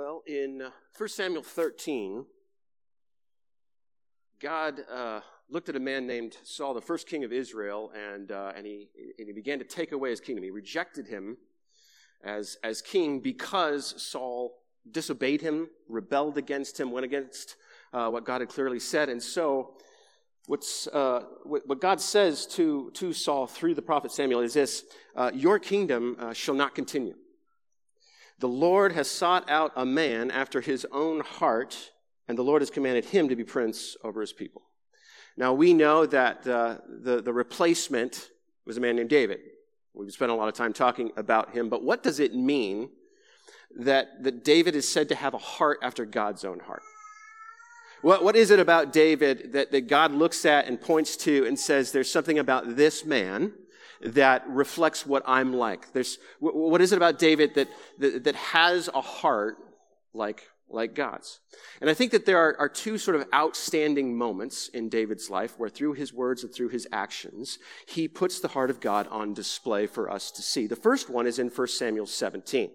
Well, in uh, 1 Samuel 13, God uh, looked at a man named Saul, the first king of Israel, and, uh, and, he, and he began to take away his kingdom. He rejected him as, as king because Saul disobeyed him, rebelled against him, went against uh, what God had clearly said. And so, what's, uh, what God says to, to Saul through the prophet Samuel is this uh, Your kingdom uh, shall not continue. The Lord has sought out a man after his own heart, and the Lord has commanded him to be prince over his people. Now, we know that uh, the, the replacement was a man named David. We've spent a lot of time talking about him, but what does it mean that, that David is said to have a heart after God's own heart? What, what is it about David that, that God looks at and points to and says, there's something about this man that reflects what I'm like? There's, what is it about David that, that, that has a heart like, like God's? And I think that there are, are two sort of outstanding moments in David's life where through his words and through his actions, he puts the heart of God on display for us to see. The first one is in 1 Samuel 17.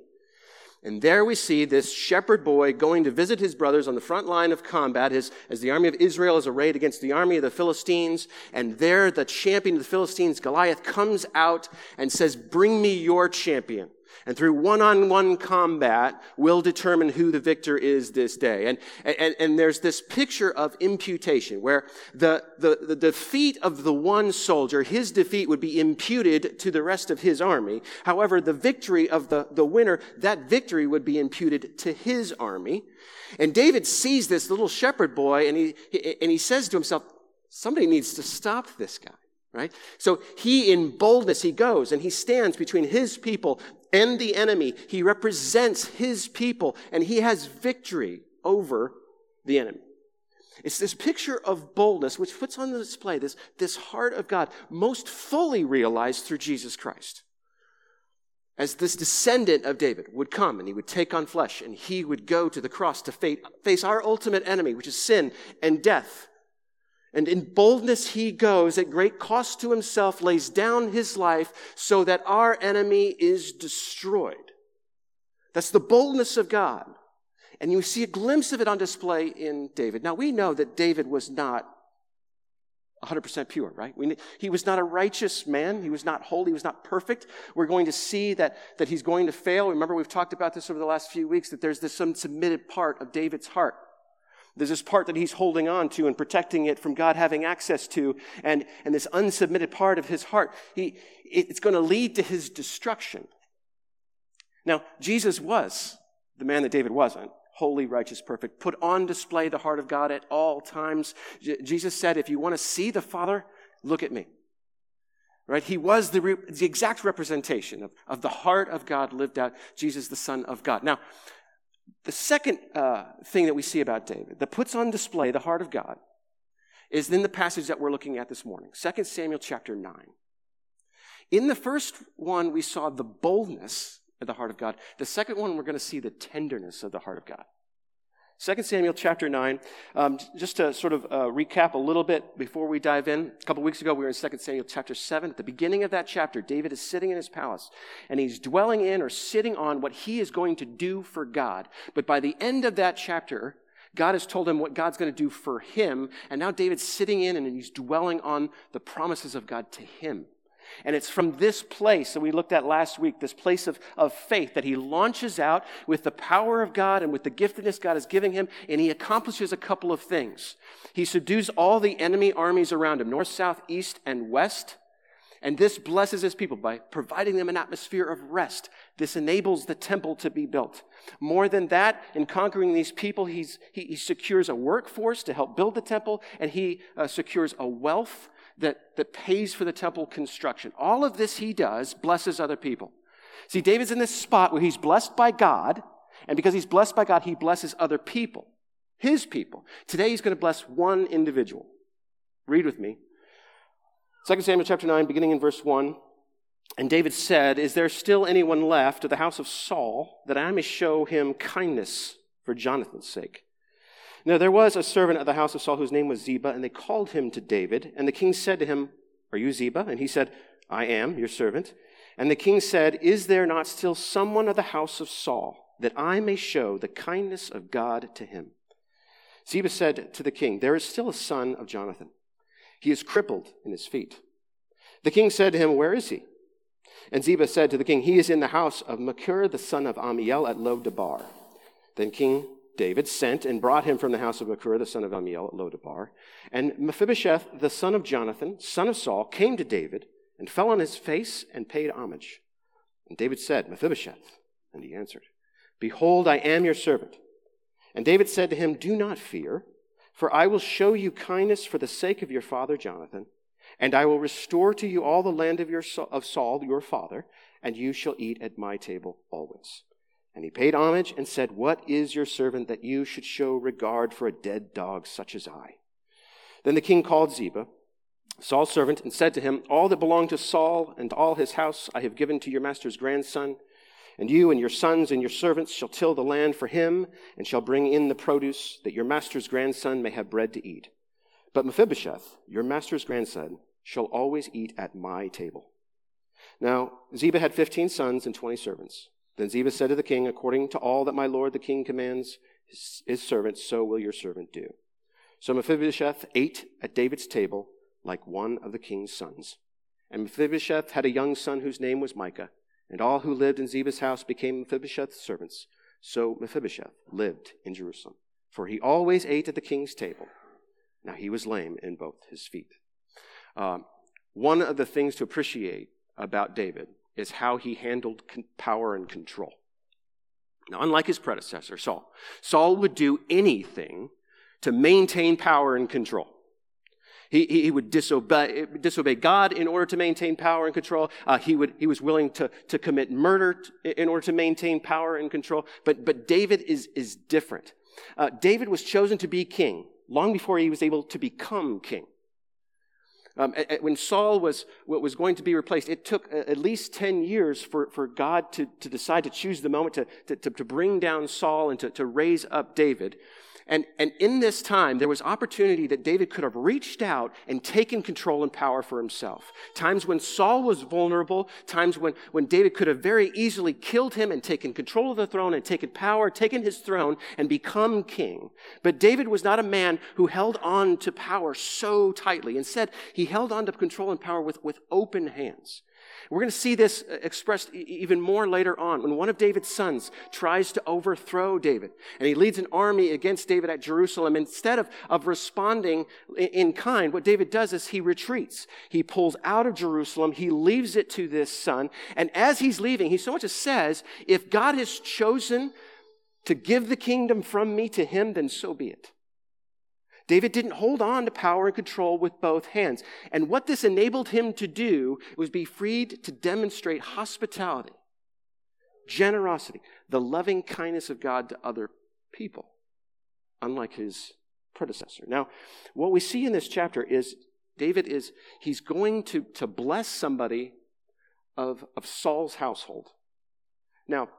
And there we see this shepherd boy going to visit his brothers on the front line of combat as, as the army of Israel is arrayed against the army of the Philistines. And there the champion of the Philistines, Goliath, comes out and says, Bring me your champion and through one-on-one combat will determine who the victor is this day. And, and, and there's this picture of imputation where the, the, the defeat of the one soldier, his defeat would be imputed to the rest of his army. However, the victory of the, the winner, that victory would be imputed to his army. And David sees this little shepherd boy and he, and he says to himself, somebody needs to stop this guy right? So he, in boldness, he goes and he stands between his people and the enemy. He represents his people and he has victory over the enemy. It's this picture of boldness which puts on display this, this heart of God, most fully realized through Jesus Christ. As this descendant of David would come and he would take on flesh and he would go to the cross to face our ultimate enemy, which is sin and death. And in boldness he goes at great cost to himself, lays down his life so that our enemy is destroyed. That's the boldness of God. And you see a glimpse of it on display in David. Now we know that David was not 100% pure, right? We, he was not a righteous man. He was not holy. He was not perfect. We're going to see that, that he's going to fail. Remember, we've talked about this over the last few weeks, that there's this submitted part of David's heart there's this part that he's holding on to and protecting it from God having access to, and, and this unsubmitted part of his heart. He, it's going to lead to his destruction. Now, Jesus was the man that David wasn't holy, righteous, perfect, put on display the heart of God at all times. J- Jesus said, if you want to see the Father, look at me. Right? He was the, re- the exact representation of, of the heart of God lived out, Jesus, the Son of God. Now, the second uh, thing that we see about David that puts on display the heart of God is in the passage that we're looking at this morning, 2 Samuel chapter 9. In the first one, we saw the boldness of the heart of God. The second one, we're going to see the tenderness of the heart of God. 2 Samuel chapter 9, um, just to sort of uh, recap a little bit before we dive in. A couple weeks ago, we were in 2 Samuel chapter 7. At the beginning of that chapter, David is sitting in his palace and he's dwelling in or sitting on what he is going to do for God. But by the end of that chapter, God has told him what God's going to do for him. And now David's sitting in and he's dwelling on the promises of God to him. And it's from this place that we looked at last week, this place of, of faith, that he launches out with the power of God and with the giftedness God is giving him, and he accomplishes a couple of things. He subdues all the enemy armies around him, north, south, east, and west. And this blesses his people by providing them an atmosphere of rest. This enables the temple to be built. More than that, in conquering these people, he, he, secures a workforce to help build the temple, and he uh, secures a wealth that, that pays for the temple construction. All of this he does blesses other people. See, David's in this spot where he's blessed by God, and because he's blessed by God, he blesses other people, his people. Today he's going to bless one individual. Read with me. 2 Samuel chapter 9, beginning in verse 1. And David said, Is there still anyone left of the house of Saul that I may show him kindness for Jonathan's sake? Now there was a servant at the house of Saul whose name was Ziba, and they called him to David. And the king said to him, Are you Ziba? And he said, I am, your servant. And the king said, Is there not still someone of the house of Saul that I may show the kindness of God to him. Ziba said to the king, There is still a son of Jonathan. He is crippled in his feet. The king said to him, Where is he? And Ziba said to the king, He is in the house of Machir, the son of Ammiel, at Lo-debar. Then King David sent and brought him from the house of Machir, the son of Ammiel, at Lo-debar. And Mephibosheth, the son of Jonathan, son of Saul, came to David and fell on his face and paid homage. And David said, Mephibosheth. And he answered, Behold, I am your servant. And David said to him, Do not fear, for I will show you kindness for the sake of your father Jonathan, and I will restore to you all the land of, your, of Saul, your father, and you shall eat at my table always. And he paid homage and said, What is your servant that you should show regard for a dead dog such as I? Then the king called Ziba, Saul's servant, and said to him, All that belonged to Saul and all his house I have given to your master's grandson. And you and your sons and your servants shall till the land for him, and shall bring in the produce, that your master's grandson may have bread to eat. But Mephibosheth, your master's grandson, shall always eat at my table. Now, Ziba had fifteen sons and twenty servants. Then Ziba said to the king, According to all that my lord the king commands his, his servant, so will your servant do. So Mephibosheth ate at David's table like one of the king's sons. And Mephibosheth had a young son whose name was Micah. And all who lived in Ziba's house became Mephibosheth's servants. So Mephibosheth lived in Jerusalem, for he always ate at the king's table. Now he was lame in both his feet. Um, one of the things to appreciate about David is how he handled con- power and control. Now, unlike his predecessor, Saul, Saul would do anything to maintain power and control. He, he would disobey, disobey God in order to maintain power and control. Uh, he, would, he was willing to, to commit murder t- in order to maintain power and control. But, but David is, is different. Uh, David was chosen to be king long before he was able to become king. Um, when Saul was, what was going to be replaced, it took at least 10 years for, for God to, to decide to choose the moment to, to, to bring down Saul and to, to raise up David. And, and in this time, there was opportunity that David could have reached out and taken control and power for himself. Times when Saul was vulnerable, times when, when David could have very easily killed him and taken control of the throne and taken power, taken his throne and become king. But David was not a man who held on to power so tightly. Instead, he held on to control and power with, with open hands. We're going to see this uh, expressed even more later on when one of David's sons tries to overthrow David and he leads an army against David at Jerusalem. Instead of, of responding in kind, what David does is he retreats. He pulls out of Jerusalem. He leaves it to this son. And as he's leaving, he so much as says, if God has chosen to give the kingdom from me to him, then so be it. David didn't hold on to power and control with both hands. And what this enabled him to do was be freed to demonstrate hospitality, generosity, the loving kindness of God to other people, unlike his predecessor. Now, what we see in this chapter is David is, he's going to, to bless somebody of, of Saul's household. Now,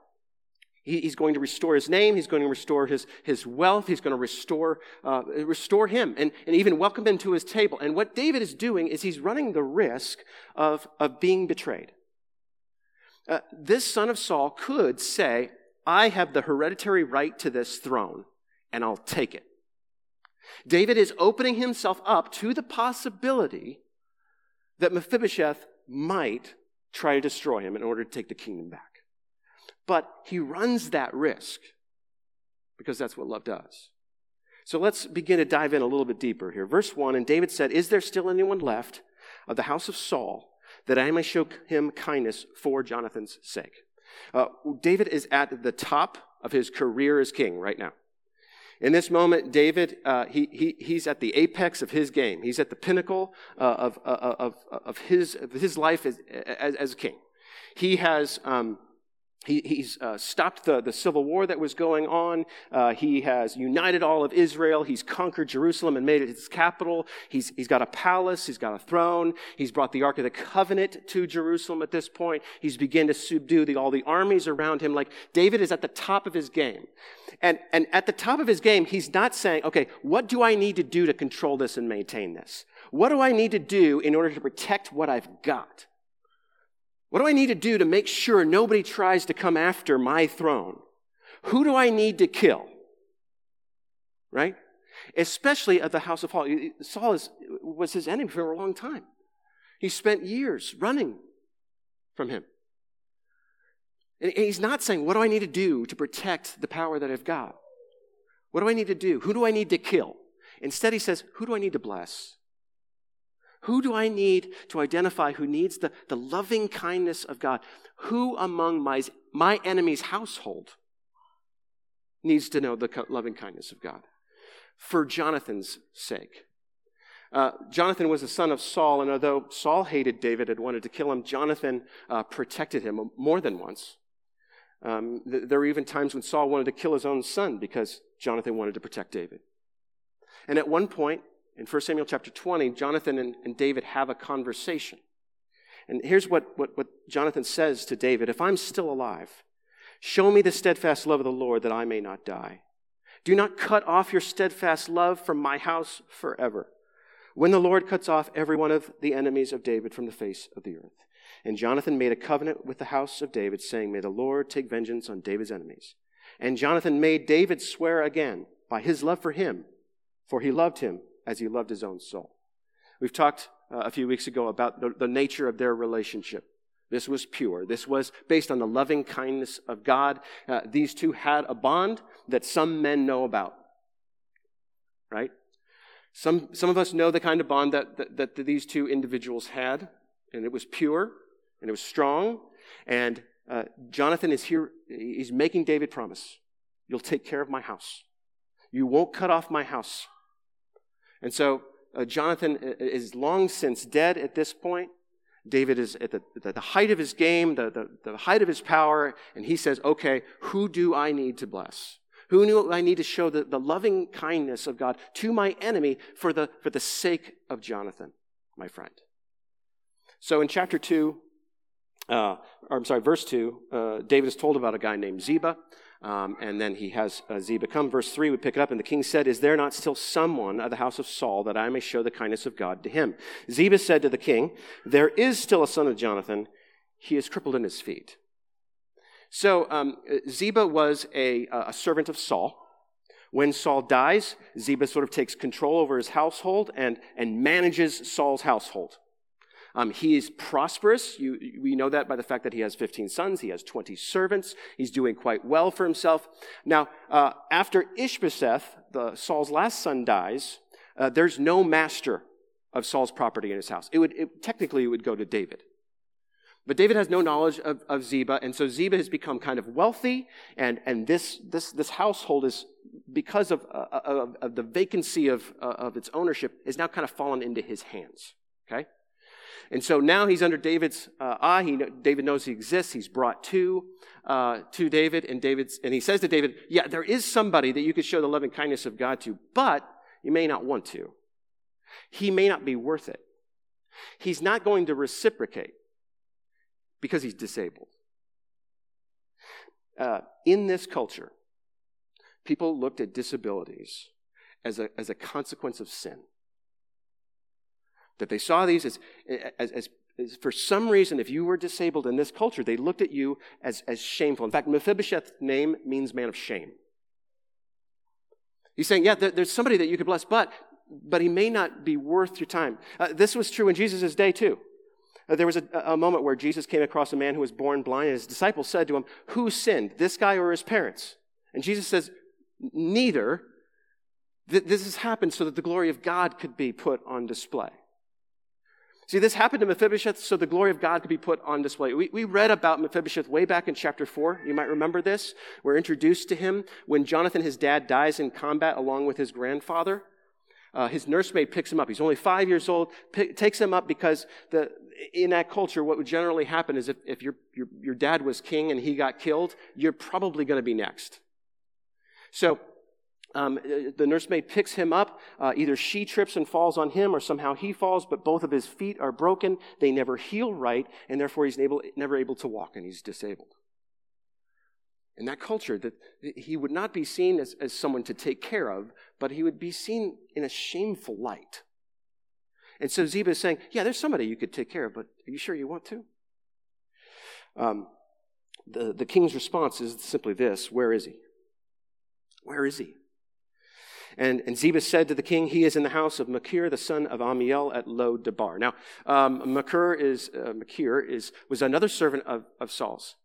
he, he's going to restore his name. He's going to restore his, his wealth. He's going to restore, uh, restore him and, and even welcome him to his table. And what David is doing is he's running the risk of, of being betrayed. Uh, this son of Saul could say, I have the hereditary right to this throne, and I'll take it. David is opening himself up to the possibility that Mephibosheth might try to destroy him in order to take the kingdom back. But he runs that risk because that's what love does. So let's begin to dive in a little bit deeper here. Verse 1 And David said, Is there still anyone left of the house of Saul that I may show him kindness for Jonathan's sake? Uh, David is at the top of his career as king right now. In this moment, David, uh, he, he, he's at the apex of his game. He's at the pinnacle uh, of, uh, of, of, his, of his life as, as, as king. He has um, he, he's uh, stopped the, the civil war that was going on. Uh, he has united all of Israel. He's conquered Jerusalem and made it his capital. He's, he's got a palace. He's got a throne. He's brought the Ark of the Covenant to Jerusalem at this point. He's begun to subdue the, all the armies around him. Like David is at the top of his game. And, and at the top of his game, he's not saying, okay, what do I need to do to control this and maintain this? What do I need to do in order to protect what I've got? What do I need to do to make sure nobody tries to come after my throne? Who do I need to kill? Right? Especially at the house of Saul. Saul is, was his enemy for a long time. He spent years running from him. And he's not saying, What do I need to do to protect the power that I've got? What do I need to do? Who do I need to kill? Instead, he says, Who do I need to bless? Who do I need to identify who needs the, the loving kindness of God? Who among my, my enemy's household needs to know the loving kindness of God? For Jonathan's sake. Uh, Jonathan was the son of Saul, and although Saul hated David and wanted to kill him, Jonathan uh, protected him more than once. Um, th- there were even times when Saul wanted to kill his own son because Jonathan wanted to protect David. And at one point, in 1 Samuel chapter 20, Jonathan and, and David have a conversation. And here's what, what, what Jonathan says to David If I'm still alive, show me the steadfast love of the Lord that I may not die. Do not cut off your steadfast love from my house forever. When the Lord cuts off every one of the enemies of David from the face of the earth. And Jonathan made a covenant with the house of David, saying, May the Lord take vengeance on David's enemies. And Jonathan made David swear again by his love for him, for he loved him as he loved his own soul. We've talked uh, a few weeks ago about the, the nature of their relationship. This was pure. This was based on the loving kindness of God. Uh, these two had a bond that some men know about. Right? Some, some of us know the kind of bond that, that, that these two individuals had, and it was pure, and it was strong. And uh, Jonathan is here, he's making David promise You'll take care of my house. You won't cut off my house. And so uh, Jonathan is long since dead at this point. David is at the, the height of his game, the, the, the height of his power, and he says, Okay, who do I need to bless? Who do I need to show the, the loving kindness of God to my enemy for the, for the sake of Jonathan, my friend? So in chapter 2, uh, or I'm sorry, verse 2, uh, David is told about a guy named Ziba. Um, and then he has uh, Ziba come. Verse 3, we pick it up, and the king said, Is there not still someone of the house of Saul that I may show the kindness of God to him? Ziba said to the king, There is still a son of Jonathan. He is crippled in his feet. So um, Ziba was a, a servant of Saul. When Saul dies, Ziba sort of takes control over his household and, and manages Saul's household. Um, he is prosperous. You, we know that by the fact that he has 15 sons. He has 20 servants. He's doing quite well for himself. Now, uh, after Ishbosheth, the, Saul's last son, dies, uh, there's no master of Saul's property in his house. It would, it, technically, it would go to David. But David has no knowledge of, of Ziba, and so Ziba has become kind of wealthy, and, and this, this, this household is, because of, uh, of, of, the vacancy of, uh, of its ownership, is now kind of fallen into his hands. Okay? And so now he's under David's uh, eye. He, David knows he exists. He's brought to, uh, to David, and, David's, and he says to David, Yeah, there is somebody that you could show the loving kindness of God to, but you may not want to. He may not be worth it. He's not going to reciprocate because he's disabled. Uh, in this culture, people looked at disabilities as a, as a consequence of sin. That they saw these as, as, as, as, for some reason, if you were disabled in this culture, they looked at you as, as shameful. In fact, Mephibosheth's name means man of shame. He's saying, yeah, there's somebody that you could bless, but, but he may not be worth your time. Uh, this was true in Jesus' day, too. Uh, there was a, a moment where Jesus came across a man who was born blind, and his disciples said to him, Who sinned, this guy or his parents? And Jesus says, Neither. This has happened so that the glory of God could be put on display. See, this happened to Mephibosheth so the glory of God could be put on display. We, we read about Mephibosheth way back in chapter 4. You might remember this. We're introduced to him when Jonathan, his dad, dies in combat along with his grandfather. Uh, his nursemaid picks him up. He's only five years old, pick, takes him up because the, in that culture, what would generally happen is if, if your, your, your dad was king and he got killed, you're probably going to be next. So um, the nursemaid picks him up. Uh, either she trips and falls on him, or somehow he falls, but both of his feet are broken. They never heal right, and therefore he's able, never able to walk, and he's disabled. In that culture, that he would not be seen as, as someone to take care of, but he would be seen in a shameful light. And so Ziba is saying, Yeah, there's somebody you could take care of, but are you sure you want to? Um, the, the king's response is simply this Where is he? Where is he? And, and Ziba said to the king, He is in the house of Machir, the son of Ammiel at Lo Debar. Now, um, Machir, is, uh, Machir is, was another servant of, of Saul's.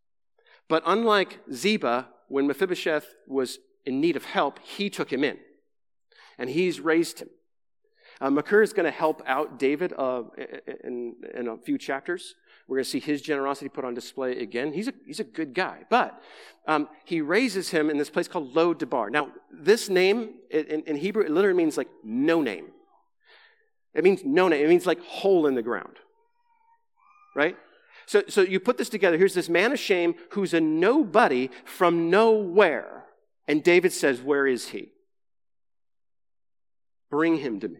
But unlike Ziba, when Mephibosheth was in need of help, he took him in. And he's raised him. Uh, Machir is going to help out David uh, in, in a few chapters. We're going to see his generosity put on display again. He's a, he's a good guy. But um, he raises him in this place called Lo Debar. Now, this name in, in Hebrew, it literally means like no name. It means no name. It means like hole in the ground. Right? So, so you put this together. Here's this man of shame who's a nobody from nowhere. And David says, Where is he? Bring him to me.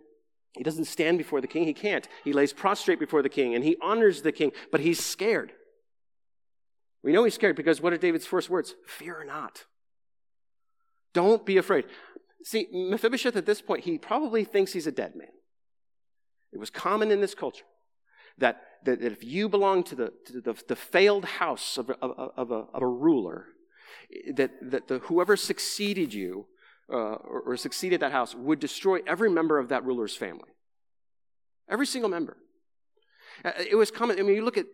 he doesn't stand before the king. He can't. He lays prostrate before the king and he honors the king, but he's scared. We know he's scared because what are David's first words? Fear not. Don't be afraid. See, Mephibosheth at this point, he probably thinks he's a dead man. It was common in this culture that, that, if you belong to the, to the, the failed house of, of, of, a, of a ruler, that, that the, whoever succeeded you uh, or, or succeeded that house would destroy every member of that ruler's family. Every single member. Uh, it was common. I mean, you look at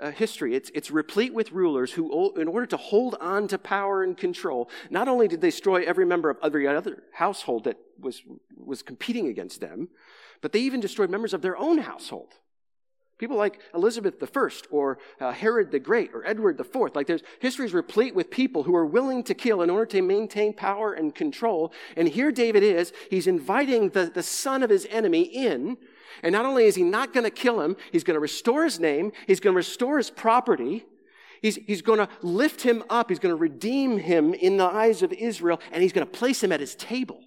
uh, history, it's, it's replete with rulers who, in order to hold on to power and control, not only did they destroy every member of every other household that was, was competing against them, but they even destroyed members of their own household. People like Elizabeth I or uh, Herod the Great or Edward IV. Like there's history is replete with people who are willing to kill in order to maintain power and control. And here David is, he's inviting the, the son of his enemy in. And not only is he not going to kill him, he's going to restore his name, he's going to restore his property, he's, he's going to lift him up, he's going to redeem him in the eyes of Israel, and he's going to place him at his table.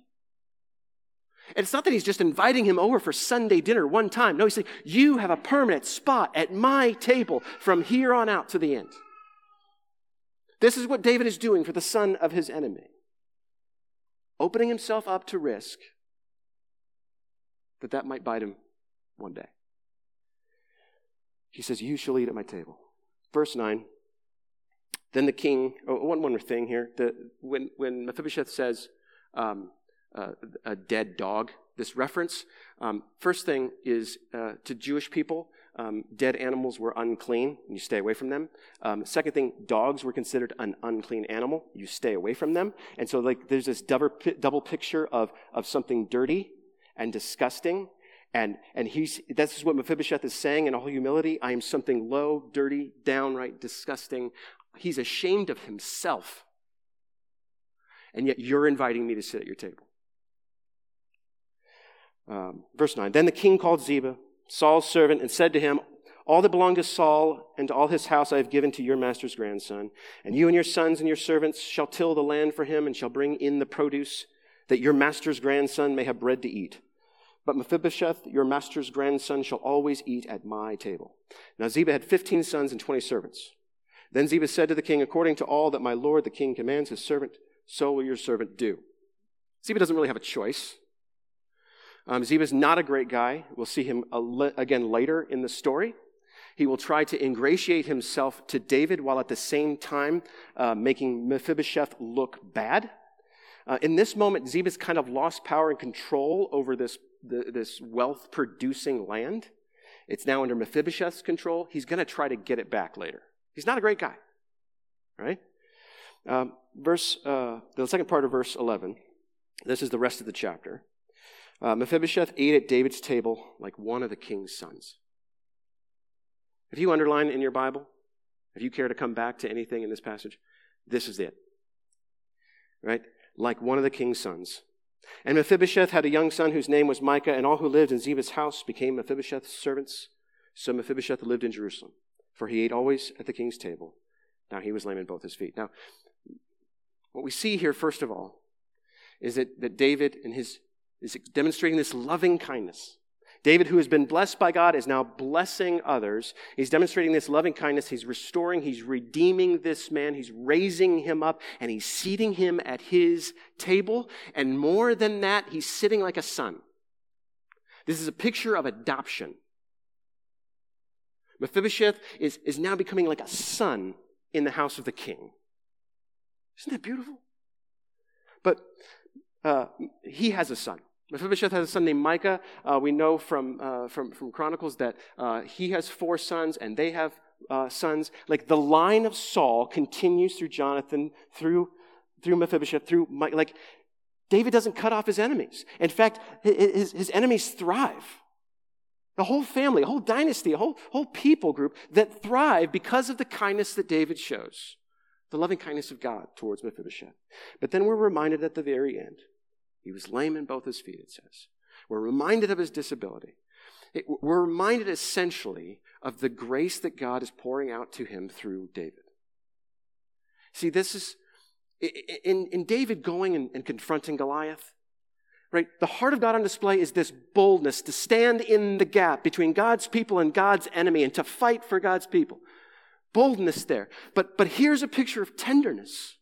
And it's not that he's just inviting him over for Sunday dinner one time. No, he's saying, You have a permanent spot at my table from here on out to the end. This is what David is doing for the son of his enemy, opening himself up to risk that that might bite him one day. He says, You shall eat at my table. Verse 9. Then the king, oh, one more thing here. The, when, when Mephibosheth says, um, uh, a dead dog. This reference, um, first thing is uh, to Jewish people, um, dead animals were unclean, and you stay away from them. Um, second thing, dogs were considered an unclean animal, you stay away from them. And so, like, there's this double, double picture of, of something dirty and disgusting. And, and he's, this is what Mephibosheth is saying in all humility. I am something low, dirty, downright disgusting. He's ashamed of himself. And yet you're inviting me to sit at your table. Um, verse 9 Then the king called Ziba, Saul's servant, and said to him, All that belonged to Saul and to all his house I have given to your master's grandson. And you and your sons and your servants shall till the land for him and shall bring in the produce, that your master's grandson may have bread to eat. But Mephibosheth, your master's grandson, shall always eat at my table. Now Ziba had fifteen sons and twenty servants. Then Ziba said to the king, According to all that my lord the king commands his servant, so will your servant do. Ziba doesn't really have a choice. Um, Ziba's not a great guy. We'll see him again later in the story. He will try to ingratiate himself to David while at the same time uh, making Mephibosheth look bad. Uh, in this moment, Ziba's kind of lost power and control over this, this wealth producing land. It's now under Mephibosheth's control. He's going to try to get it back later. He's not a great guy, right? Um, verse, uh, the second part of verse 11. This is the rest of the chapter. Uh, Mephibosheth ate at David's table like one of the king's sons. If you underline in your Bible, if you care to come back to anything in this passage, this is it. Right? Like one of the king's sons. And Mephibosheth had a young son whose name was Micah, and all who lived in Ziba's house became Mephibosheth's servants. So Mephibosheth lived in Jerusalem, for he ate always at the king's table. Now he was lame in both his feet. Now, What we see here, first of all, is that, that David and his, is demonstrating this loving kindness. David, who has been blessed by God, is now blessing others. He's demonstrating this loving kindness. He's restoring, he's redeeming this man. He's raising him up, and he's seating him at his table. And more than that, he's sitting like a son. This is a picture of adoption. Mephibosheth is, is now becoming like a son in the house of the king. Isn't that beautiful? But uh, he has a son. Mephibosheth has a son named Micah. Uh, we know from, uh, from, from Chronicles that uh, he has four sons and they have uh, sons. Like the line of Saul continues through Jonathan, through, through Mephibosheth, through Mike. Like David doesn't cut off his enemies. In fact, his, his enemies thrive. A whole family, a whole dynasty, a whole, whole people group that thrive because of the kindness that David shows, the loving kindness of God towards Mephibosheth. But then we're reminded at the very end he was lame in both his feet, it says. We're reminded of his disability. It, we're reminded essentially of the grace that God is pouring out to him through David. See, this is in, in David going and, and confronting Goliath, right? The heart of God on display is this boldness to stand in the gap between God's people and God's enemy and to fight for God's people. Boldness there. But, but here's a picture of tenderness.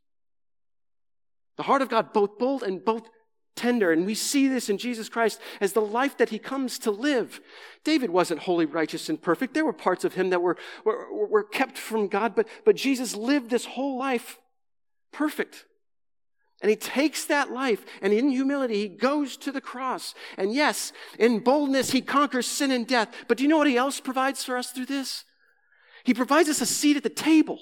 The heart of God, both bold and both tender. And we see this in Jesus Christ as the life that he comes to live. David wasn't wholly righteous and perfect. There were parts of him that were, were, were kept from God, but, but Jesus lived this whole life perfect. And he takes that life and in humility, he goes to the cross. And yes, in boldness, he conquers sin and death. But do you know what he else provides for us through this? He provides us a seat at the table.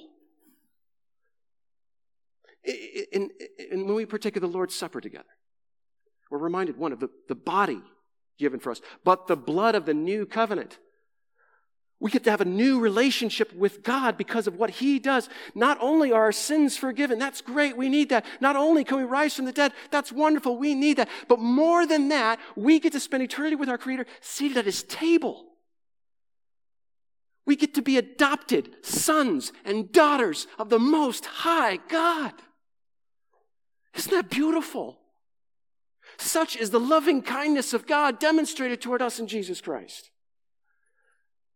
And when we partake of the Lord's Supper together, we're reminded, one, of the, the body given for us, but the blood of the new covenant. We get to have a new relationship with God because of what He does. Not only are our sins forgiven, that's great, we need that. Not only can we rise from the dead, that's wonderful, we need that. But more than that, we get to spend eternity with our Creator seated at His table. We get to be adopted sons and daughters of the Most High God. Isn't that beautiful? Such is the loving kindness of God demonstrated toward us in Jesus Christ.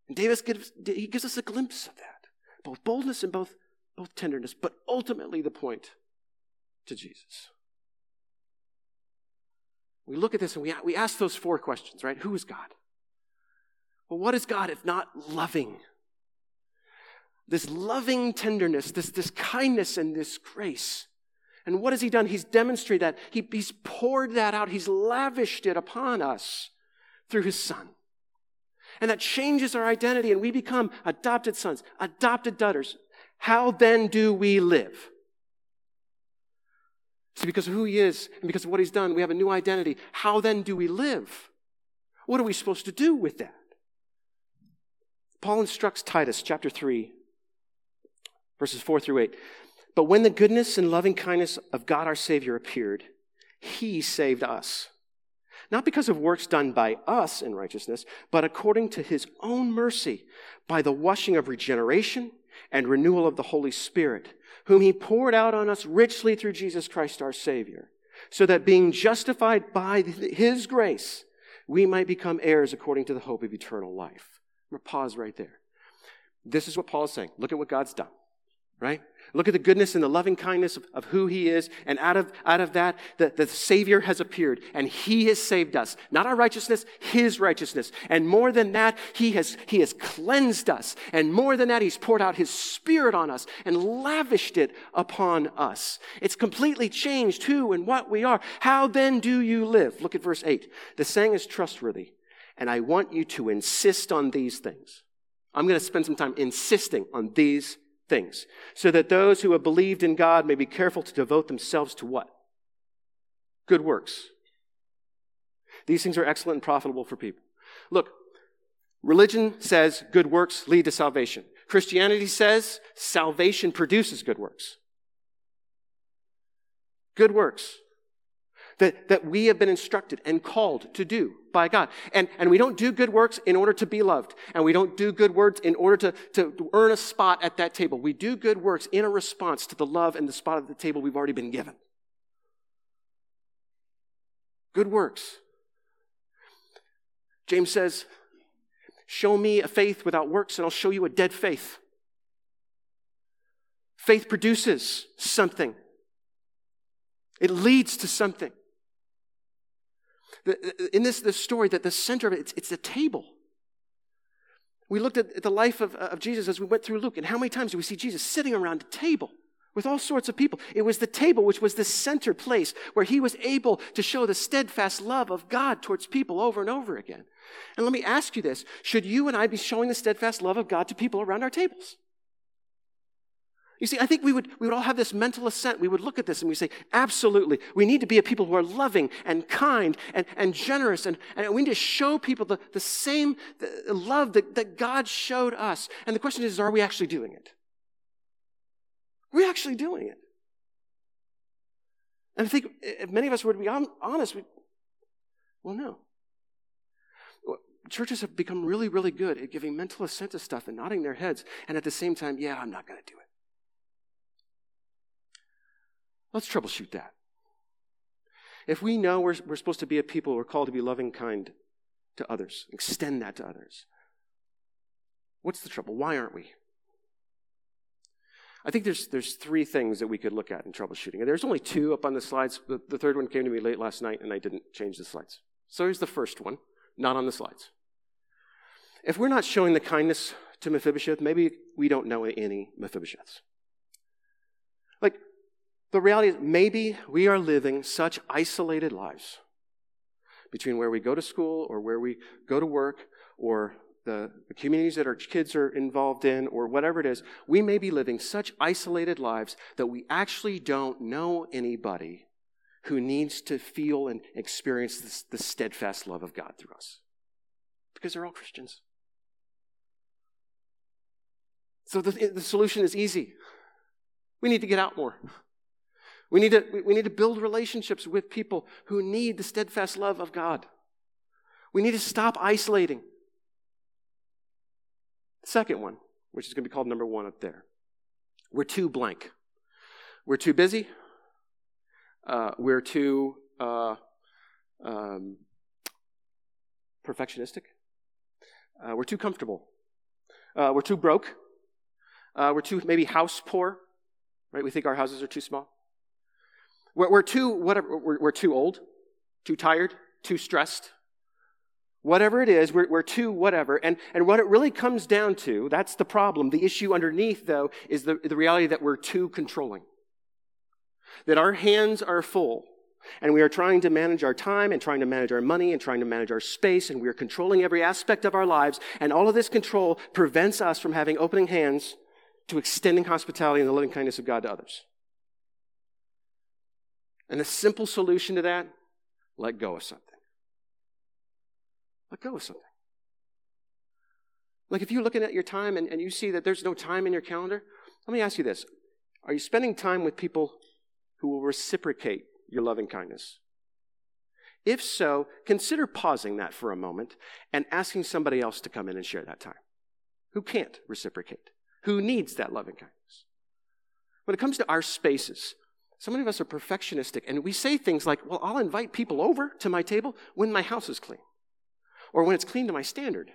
And David gives, he gives us a glimpse of that, both boldness and both, both tenderness, but ultimately the point to Jesus. We look at this and we, we ask those four questions, right? Who is God? Well, what is God if not loving? This loving tenderness, this, this kindness and this grace. And what has he done? He's demonstrated that. He, he's poured that out. He's lavished it upon us through his son. And that changes our identity and we become adopted sons, adopted daughters. How then do we live? See, because of who he is and because of what he's done, we have a new identity. How then do we live? What are we supposed to do with that? Paul instructs Titus chapter 3, verses 4 through 8. But when the goodness and loving kindness of God our Savior appeared, he saved us. Not because of works done by us in righteousness, but according to his own mercy, by the washing of regeneration and renewal of the Holy Spirit, whom he poured out on us richly through Jesus Christ our Savior, so that being justified by his grace, we might become heirs according to the hope of eternal life. I'm going to pause right there. This is what Paul is saying. Look at what God's done, right? Look at the goodness and the loving kindness of, of who he is. And out of, out of that, the, the Savior has appeared and he has saved us. Not our righteousness, his righteousness. And more than that, he has, he has cleansed us. And more than that, he's poured out his spirit on us and lavished it upon us. It's completely changed who and what we are. How then do you live? Look at verse 8. The saying is trustworthy. And I want you to insist on these things. I'm going to spend some time insisting on these things, so that those who have believed in God may be careful to devote themselves to what? Good works. These things are excellent and profitable for people. Look, religion says good works lead to salvation. Christianity says salvation produces good works. Good works. that, that we have been instructed and called to do by God. And, and we don't do good works in order to be loved. And we don't do good works in order to, to earn a spot at that table. We do good works in a response to the love and the spot at the table we've already been given. Good works. James says, Show me a faith without works, and I'll show you a dead faith. Faith produces something, it leads to something. In this, this story, that the center of it, it's, it's a table. We looked at the life of, of Jesus as we went through Luke, and how many times do we see Jesus sitting around a table? with all sorts of people. It was the table which was the center place where he was able to show the steadfast love of God towards people over and over again. And let me ask you this should you and I be showing the steadfast love of God to people around our tables? You see, I think we would, we would all have this mental assent. We would look at this and we say, absolutely, we need to be a people who are loving and kind and, and generous, and, and we need to show people the, the same love that, that God showed us. And the question is, are we actually doing it? Are we actually doing it? And I think if many of us were to be honest, we, well, no churches have become really, really good at giving mental assent to stuff and nodding their heads, and at the same time, yeah, I'm not going to do it. Let's troubleshoot that. If we know we're, we're supposed to be a people who are called to be loving, kind to others, extend that to others, what's the trouble? Why aren't we? I think there's, there's three things that we could look at in troubleshooting. And There's only two up on the slides. The, the third one came to me late last night, and I didn't change the slides. So here's the first one, not on the slides. If we're not showing the kindness to Mephibosheth, maybe we don't know any Mephibosheths. The reality is, maybe we are living such isolated lives between where we go to school or where we go to work or the, the, communities that our kids are involved in or whatever it is, we may be living such isolated lives that we actually don't know anybody who needs to feel and experience this, the steadfast love of God through us. Because they're all Christians. So the, the solution is easy. We need to get out more. We need, to, we need to build relationships with people who need the steadfast love of God. We need to stop isolating. second one, which is going to be called number one up there. We're too blank. We're too busy. Uh, we're too uh, um, perfectionistic. Uh, we're too comfortable. Uh, we're too broke. Uh, we're too maybe house poor, right? We think our houses are too small. We're, we're too whatever. We're, we're, too old, too tired, too stressed. Whatever it is, we're, we're too whatever. And, and what it really comes down to, that's the problem. The issue underneath, though, is the, the reality that we're too controlling. That our hands are full and we are trying to manage our time and trying to manage our money and trying to manage our space and we are controlling every aspect of our lives and all of this control prevents us from having opening hands to extending hospitality and the loving kindness of God to others. And the simple solution to that, let go of something. Let go of something. Like if you're looking at your time and, and you see that there's no time in your calendar, let me ask you this. Are you spending time with people who will reciprocate your loving kindness? If so, consider pausing that for a moment and asking somebody else to come in and share that time who can't reciprocate who needs that loving kindness. When it comes to our spaces, so many of us are perfectionistic and we say things like, well, I'll invite people over to my table when my house is clean or when it's clean to my standard.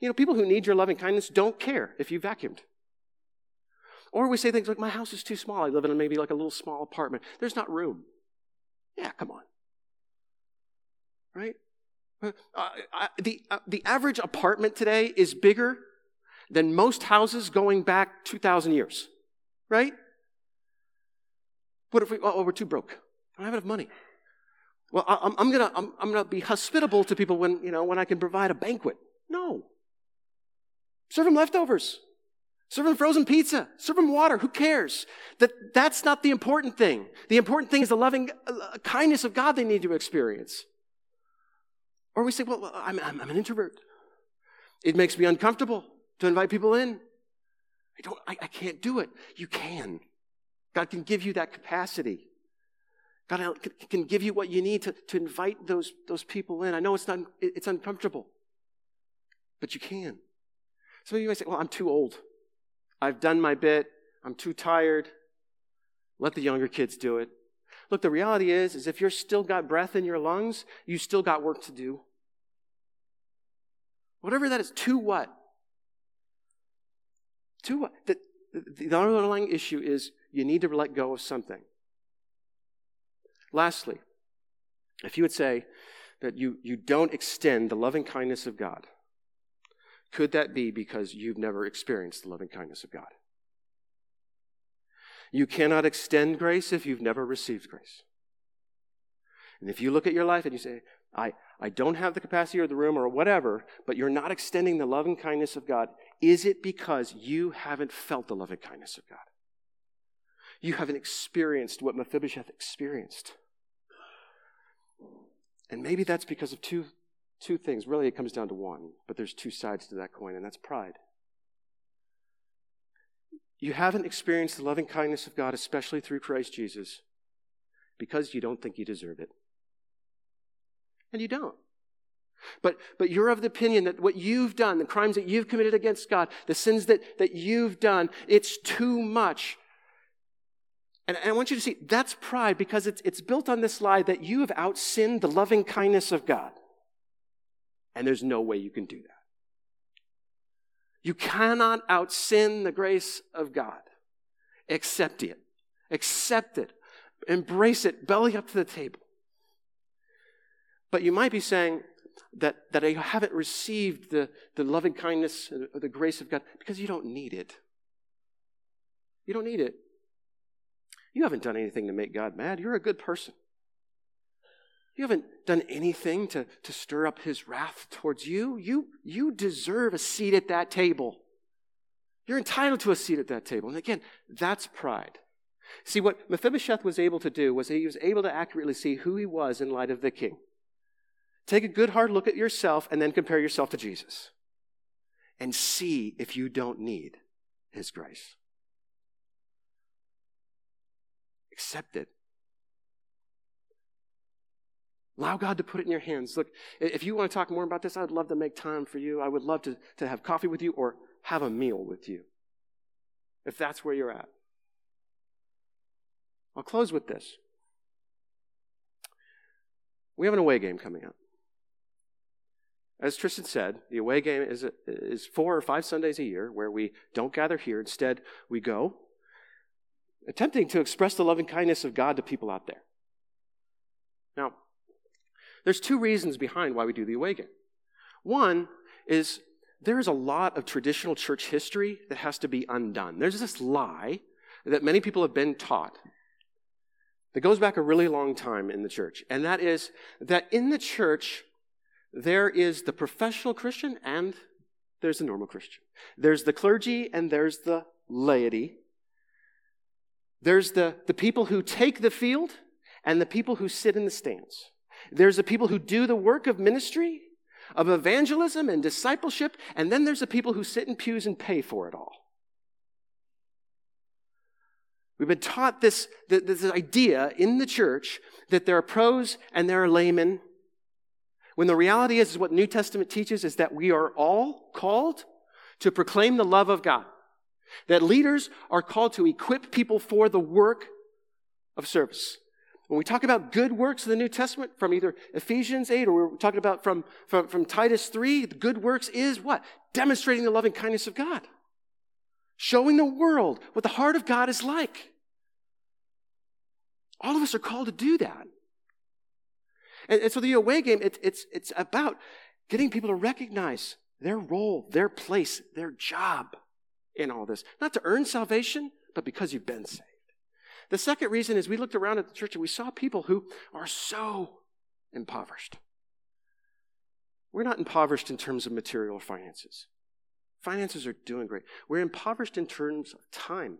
You know, people who need your loving kindness don't care if you vacuumed. Or we say things like, my house is too small. I live in maybe like a little small apartment. There's not room. Yeah, come on. Right? Uh, uh, the, uh, the average apartment today is bigger than most houses going back 2,000 years, right? What if we, oh, we're too broke? I don't have enough money. Well, I'm, I'm gonna, I'm, I'm gonna be hospitable to people when, you know, when I can provide a banquet. No. Serve them leftovers. Serve them frozen pizza. Serve them water. Who cares? That, that's not the important thing. The important thing is the loving uh, kindness of God they need to experience. Or we say, well, I'm, I'm, I'm an introvert. It makes me uncomfortable to invite people in. I don't, I, I can't do it. You can. God can give you that capacity. God can give you what you need to, to invite those, those people in. I know it's not, it's uncomfortable, but you can. Some of you might say, well, I'm too old. I've done my bit. I'm too tired. Let the younger kids do it. Look, the reality is, is if you're still got breath in your lungs, you still got work to do. Whatever that is, to what? To what? The, the, the underlying issue is you need to let go of something. Lastly, if you would say that you, you don't extend the loving kindness of God, could that be because you've never experienced the loving kindness of God? You cannot extend grace if you've never received grace. And if you look at your life and you say, I, I don't have the capacity or the room or whatever, but you're not extending the loving kindness of God, is it because you haven't felt the loving kindness of God? You haven't experienced what Mephibosheth experienced. And maybe that's because of two, two things. Really, it comes down to one, but there's two sides to that coin, and that's pride. You haven't experienced the loving kindness of God, especially through Christ Jesus, because you don't think you deserve it. And you don't. But, but you're of the opinion that what you've done, the crimes that you've committed against God, the sins that, that you've done, it's too much. And, and I want you to see that's pride because it's, it's built on this lie that you have outsinned the loving kindness of God. And there's no way you can do that. You cannot outsin the grace of God. Accept it. Accept it. Embrace it, belly up to the table. But you might be saying that, that I haven't received the, the loving kindness or the grace of God because you don't need it. You don't need it. You haven't done anything to make God mad. You're a good person. You haven't done anything to, to stir up his wrath towards you. You, you deserve a seat at that table. You're entitled to a seat at that table. And again, that's pride. See, what Mephibosheth was able to do was he was able to accurately see who he was in light of the king. Take a good hard look at yourself and then compare yourself to Jesus. And see if you don't need his grace. Accept it. Allow God to put it in your hands. Look, if you want to talk more about this, I would love to make time for you. I would love to, to have coffee with you or have a meal with you, if that's where you're at. I'll close with this. We have an away game coming up. As Tristan said, the away game is, is four or five Sundays a year where we don't gather here. Instead, we go, attempting to express the loving kindness of God to people out there. Now, there's two reasons behind why we do the game. One is there's a lot of traditional church history that has to be undone. There's this lie that many people have been taught that goes back a really long time in the church, and that is that in the church, there is the professional Christian and there's the normal Christian. There's the clergy and there's the laity. There's the, the people who take the field and the people who sit in the stands. There's the people who do the work of ministry, of evangelism and discipleship, and then there's the people who sit in pews and pay for it all. We've been taught this, this idea in the church that there are pros and there are laymen. When the reality is, is what the New Testament teaches is that we are all called to proclaim the love of God. That leaders are called to equip people for the work of service. When we talk about good works in the New Testament from either Ephesians 8 or we're talking about from, from, from Titus 3, the good works is what? Demonstrating the loving kindness of God. Showing the world what the heart of God is like. All of us are called to do that. And, and so the away game, it, it's, it's about getting people to recognize their role, their place, their job in all this. Not to earn salvation, but because you've been saved. The second reason is we looked around at the church and we saw people who are so impoverished. We're not impoverished in terms of material finances. Finances are doing great. We're impoverished in terms of time.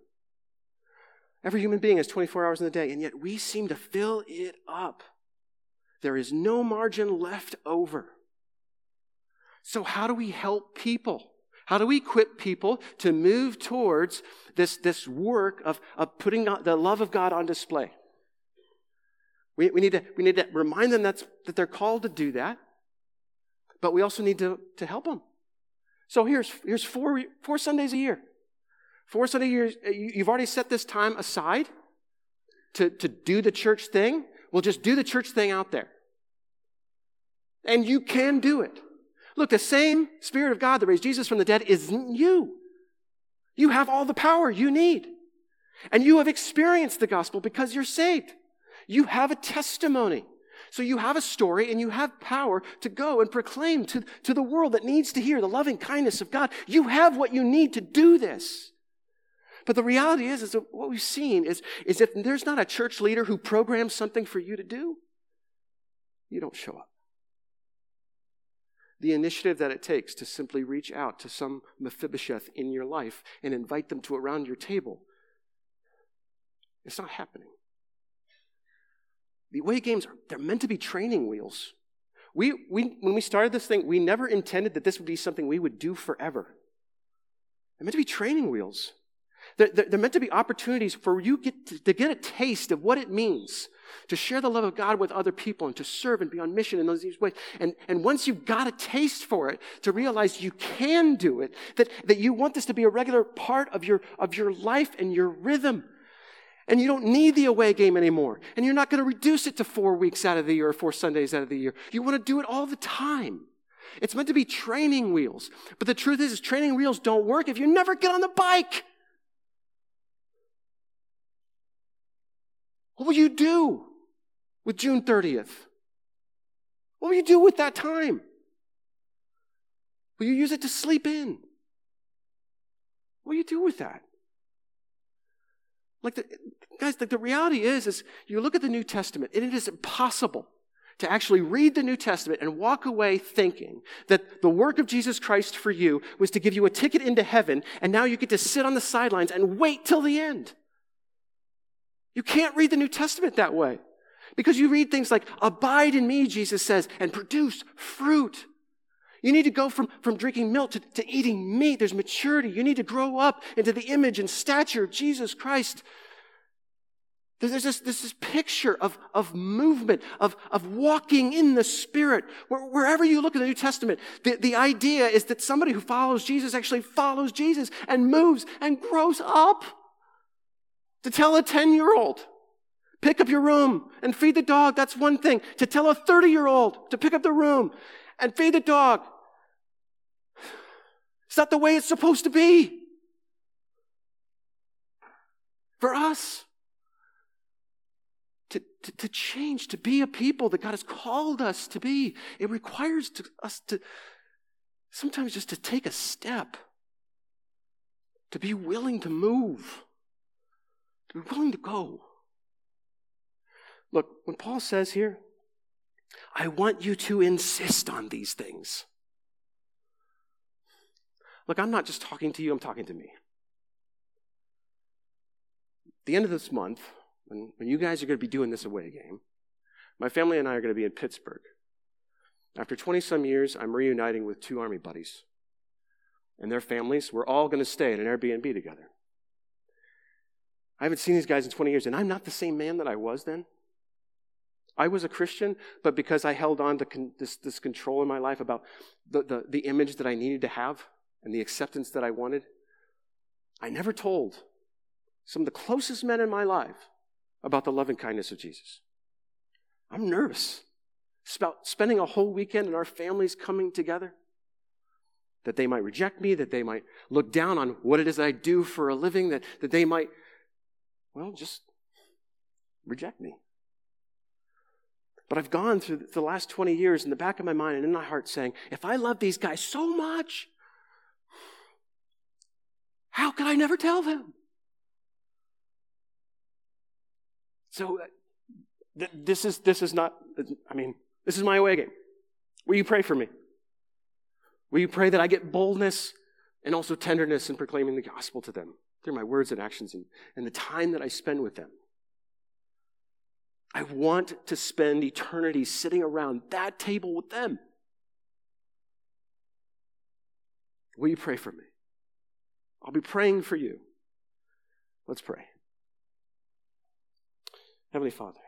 Every human being has 24 hours in the day, and yet we seem to fill it up. There is no margin left over. So, how do we help people? How do we equip people to move towards this, this work of, of putting the love of God on display? We, we, need, to, we need to remind them that's, that they're called to do that, but we also need to, to help them. So here's, here's four, four Sundays a year. Four Sunday years, uh, you've already set this time aside to, to do the church thing. Well, just do the church thing out there. And you can do it. Look, the same Spirit of God that raised Jesus from the dead is you. You have all the power you need. And you have experienced the gospel because you're saved. You have a testimony. So you have a story and you have power to go and proclaim to, to the world that needs to hear the loving kindness of God. You have what you need to do this. But the reality is, is what we've seen is, is if there's not a church leader who programs something for you to do, you don't show up. The initiative that it takes to simply reach out to some Mephibosheth in your life and invite them to around your table, it's not happening. The away games, are, they're meant to be training wheels. We, we, when we started this thing, we never intended that this would be something we would do forever. They're meant to be training wheels. They're, they're meant to be opportunities for you get to, to get a taste of what it means to share the love of God with other people and to serve and be on mission in those ways. And, and once you've got a taste for it, to realize you can do it, that, that you want this to be a regular part of your, of your life and your rhythm. And you don't need the away game anymore. And you're not going to reduce it to four weeks out of the year or four Sundays out of the year. You want to do it all the time. It's meant to be training wheels. But the truth is, is training wheels don't work if you never get on the bike. What will you do with June 30th? What will you do with that time? Will you use it to sleep in? What will you do with that? Like the, guys, like the reality is, is you look at the New Testament, and it is impossible to actually read the New Testament and walk away thinking that the work of Jesus Christ for you was to give you a ticket into heaven, and now you get to sit on the sidelines and wait till the end. You can't read the New Testament that way. Because you read things like, abide in me, Jesus says, and produce fruit. You need to go from, from drinking milk to, to eating meat. There's maturity. You need to grow up into the image and stature of Jesus Christ. There's this, this, this picture of, of movement, of, of walking in the Spirit. Wherever you look in the New Testament, the, the idea is that somebody who follows Jesus actually follows Jesus and moves and grows up. To tell a 10 year old, pick up your room and feed the dog, that's one thing. To tell a 30 year old to pick up the room and feed the dog, it's not the way it's supposed to be. For us, to, to, to, change, to be a people that God has called us to be, it requires to, us to sometimes just to take a step, to be willing to move be willing to go. Look, when Paul says here, I want you to insist on these things. Look, I'm not just talking to you, I'm talking to me. At the end of this month, when, when you guys are going to be doing this away game, my family and I are going to be in Pittsburgh. After 20 some years, I'm reuniting with two Army buddies and their families. We're all going to stay at an Airbnb together. I haven't seen these guys in 20 years, and I'm not the same man that I was then. I was a Christian, but because I held on to con- this, this control in my life about the, the, the image that I needed to have and the acceptance that I wanted, I never told some of the closest men in my life about the loving kindness of Jesus. I'm nervous about spending a whole weekend and our families coming together. That they might reject me, that they might look down on what it is I do for a living, that, that they might well, just reject me. But I've gone through the last 20 years in the back of my mind and in my heart saying, if I love these guys so much, how could I never tell them? So uh, th- this is this is not I mean, this is my away game. Will you pray for me? Will you pray that I get boldness and also tenderness in proclaiming the gospel to them? Through my words and actions and, and the time that I spend with them. I want to spend eternity sitting around that table with them. Will you pray for me? I'll be praying for you. Let's pray. Heavenly Father,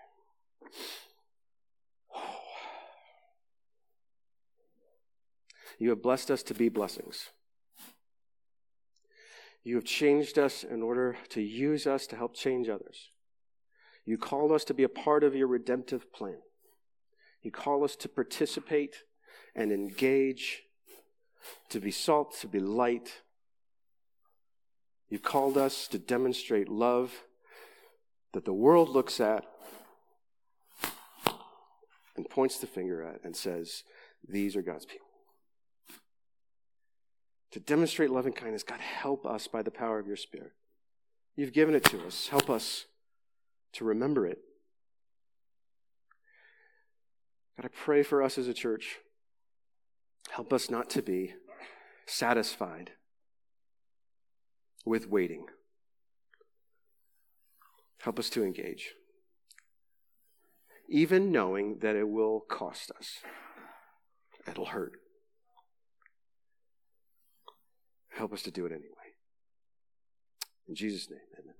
You have blessed us to be blessings. You have changed us in order to use us to help change others. You called us to be a part of your redemptive plan. You call us to participate and engage, to be salt, to be light. You called us to demonstrate love that the world looks at and points the finger at and says, These are God's people. To demonstrate love and kindness, God, help us by the power of your Spirit. You've given it to us. Help us to remember it. God, I pray for us as a church. Help us not to be satisfied with waiting. Help us to engage, even knowing that it will cost us, it'll hurt. Help us to do it anyway. In Jesus' name, amen.